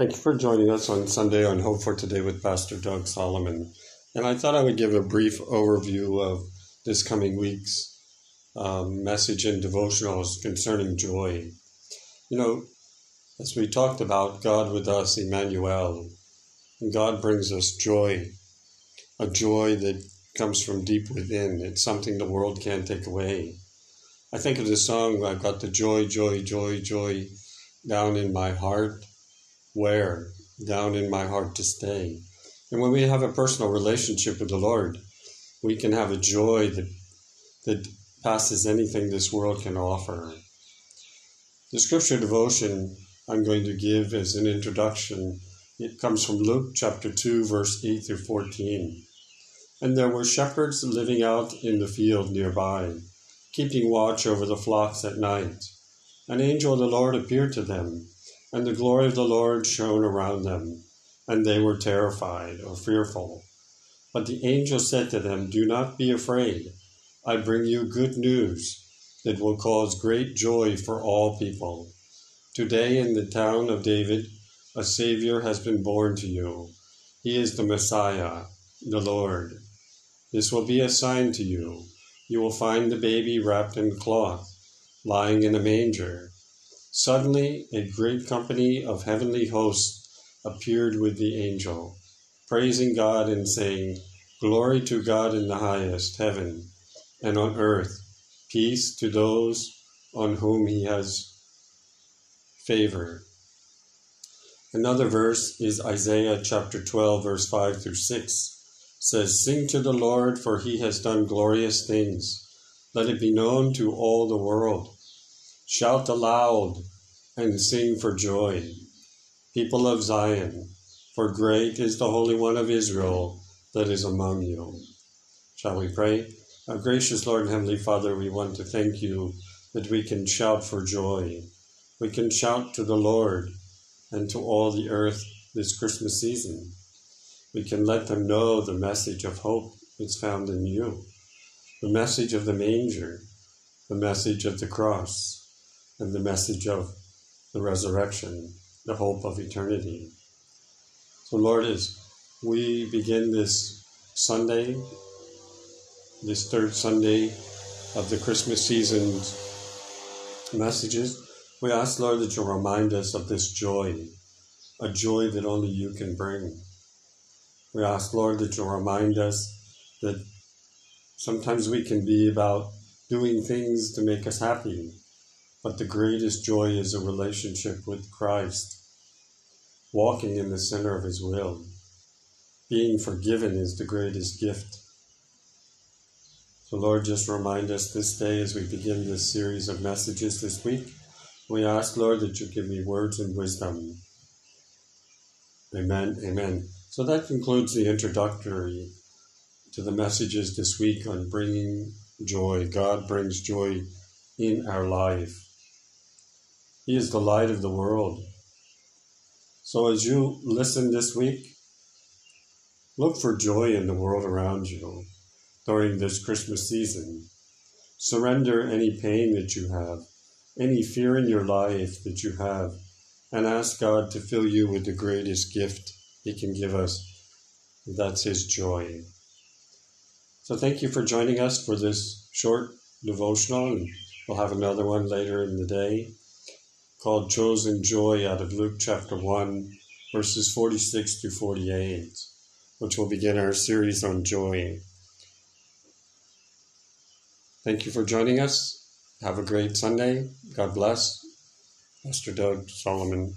Thank you for joining us on Sunday on Hope for Today with Pastor Doug Solomon. And I thought I would give a brief overview of this coming week's um, message and devotionals concerning joy. You know, as we talked about God with us, Emmanuel, God brings us joy, a joy that comes from deep within. It's something the world can't take away. I think of the song, I've got the joy, joy, joy, joy down in my heart where down in my heart to stay. And when we have a personal relationship with the Lord, we can have a joy that that passes anything this world can offer. The scripture devotion I'm going to give as an introduction, it comes from Luke chapter 2, verse 8 through 14. And there were shepherds living out in the field nearby, keeping watch over the flocks at night. An angel of the Lord appeared to them and the glory of the Lord shone around them, and they were terrified or fearful. But the angel said to them, Do not be afraid. I bring you good news that will cause great joy for all people. Today in the town of David, a Savior has been born to you. He is the Messiah, the Lord. This will be a sign to you. You will find the baby wrapped in cloth, lying in a manger. Suddenly, a great company of heavenly hosts appeared with the angel, praising God and saying, Glory to God in the highest heaven, and on earth, peace to those on whom he has favor. Another verse is Isaiah chapter 12, verse 5 through 6. says, Sing to the Lord, for he has done glorious things. Let it be known to all the world. Shout aloud and sing for joy, people of Zion, for great is the Holy One of Israel that is among you. Shall we pray? Our gracious Lord and Heavenly Father, we want to thank you that we can shout for joy. We can shout to the Lord and to all the earth this Christmas season. We can let them know the message of hope that's found in you, the message of the manger, the message of the cross and the message of the resurrection, the hope of eternity. So, Lord, as we begin this Sunday, this third Sunday of the Christmas season's messages, we ask, Lord, that you'll remind us of this joy, a joy that only you can bring. We ask, Lord, that you'll remind us that sometimes we can be about doing things to make us happy, but the greatest joy is a relationship with Christ, walking in the center of His will. Being forgiven is the greatest gift. So, Lord, just remind us this day as we begin this series of messages this week. We ask, Lord, that you give me words and wisdom. Amen. Amen. So that concludes the introductory to the messages this week on bringing joy. God brings joy in our life. He is the light of the world. So as you listen this week, look for joy in the world around you during this Christmas season. Surrender any pain that you have, any fear in your life that you have, and ask God to fill you with the greatest gift He can give us. That's His joy. So thank you for joining us for this short devotional, and we'll have another one later in the day called Chosen Joy out of Luke chapter 1, verses 46 to 48, which will begin our series on joy. Thank you for joining us. Have a great Sunday. God bless. Pastor Doug Solomon.